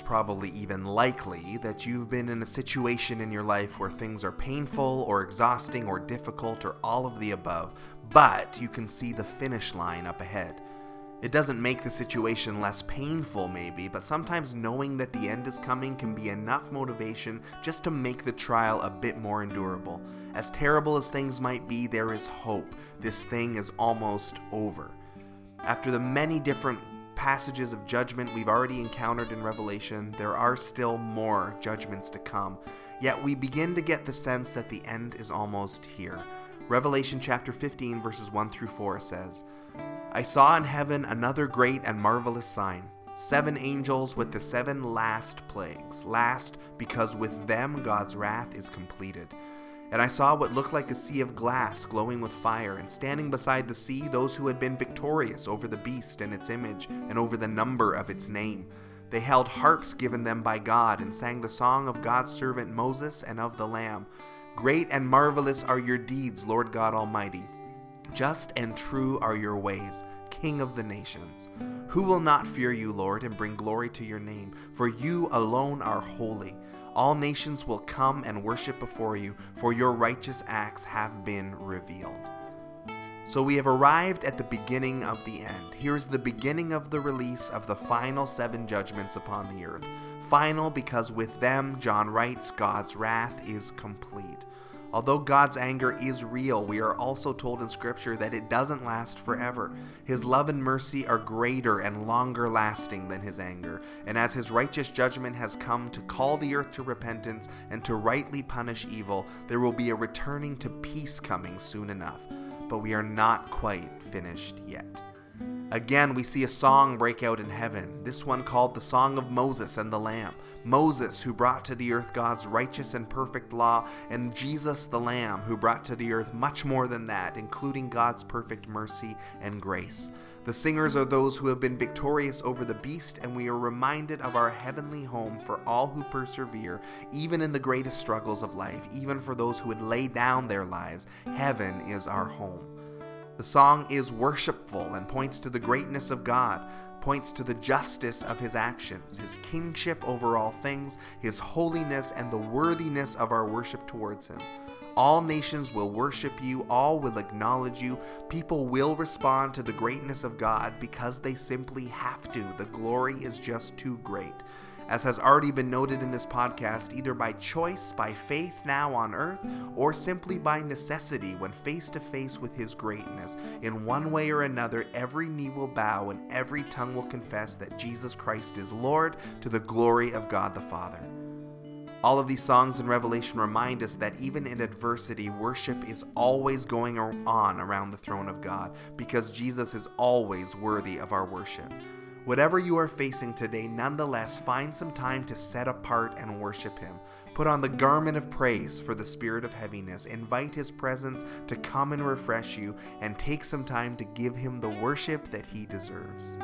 it's probably even likely, that you've been in a situation in your life where things are painful or exhausting or difficult or all of the above, but you can see the finish line up ahead. It doesn't make the situation less painful, maybe, but sometimes knowing that the end is coming can be enough motivation just to make the trial a bit more endurable. As terrible as things might be, there is hope. This thing is almost over. After the many different passages of judgment we've already encountered in Revelation, there are still more judgments to come. Yet we begin to get the sense that the end is almost here. Revelation chapter 15, verses 1 through 4 says, I saw in heaven another great and marvelous sign seven angels with the seven last plagues, last because with them God's wrath is completed. And I saw what looked like a sea of glass glowing with fire, and standing beside the sea, those who had been victorious over the beast and its image, and over the number of its name. They held harps given them by God, and sang the song of God's servant Moses and of the Lamb. Great and marvelous are your deeds, Lord God Almighty. Just and true are your ways, King of the nations. Who will not fear you, Lord, and bring glory to your name? For you alone are holy. All nations will come and worship before you, for your righteous acts have been revealed. So we have arrived at the beginning of the end. Here is the beginning of the release of the final seven judgments upon the earth. Final because with them, John writes, God's wrath is complete. Although God's anger is real, we are also told in Scripture that it doesn't last forever. His love and mercy are greater and longer lasting than his anger. And as his righteous judgment has come to call the earth to repentance and to rightly punish evil, there will be a returning to peace coming soon enough. But we are not quite finished yet. Again, we see a song break out in heaven, this one called the Song of Moses and the Lamb. Moses, who brought to the earth God's righteous and perfect law, and Jesus the Lamb, who brought to the earth much more than that, including God's perfect mercy and grace. The singers are those who have been victorious over the beast, and we are reminded of our heavenly home for all who persevere, even in the greatest struggles of life, even for those who would lay down their lives. Heaven is our home. The song is worshipful and points to the greatness of God, points to the justice of his actions, his kingship over all things, his holiness, and the worthiness of our worship towards him. All nations will worship you, all will acknowledge you. People will respond to the greatness of God because they simply have to. The glory is just too great as has already been noted in this podcast, either by choice, by faith now on earth, or simply by necessity when face to face with His greatness. In one way or another, every knee will bow and every tongue will confess that Jesus Christ is Lord to the glory of God the Father. All of these songs in Revelation remind us that even in adversity, worship is always going on around the throne of God because Jesus is always worthy of our worship. Whatever you are facing today, nonetheless, find some time to set apart and worship Him. Put on the garment of praise for the spirit of heaviness. Invite His presence to come and refresh you, and take some time to give Him the worship that He deserves.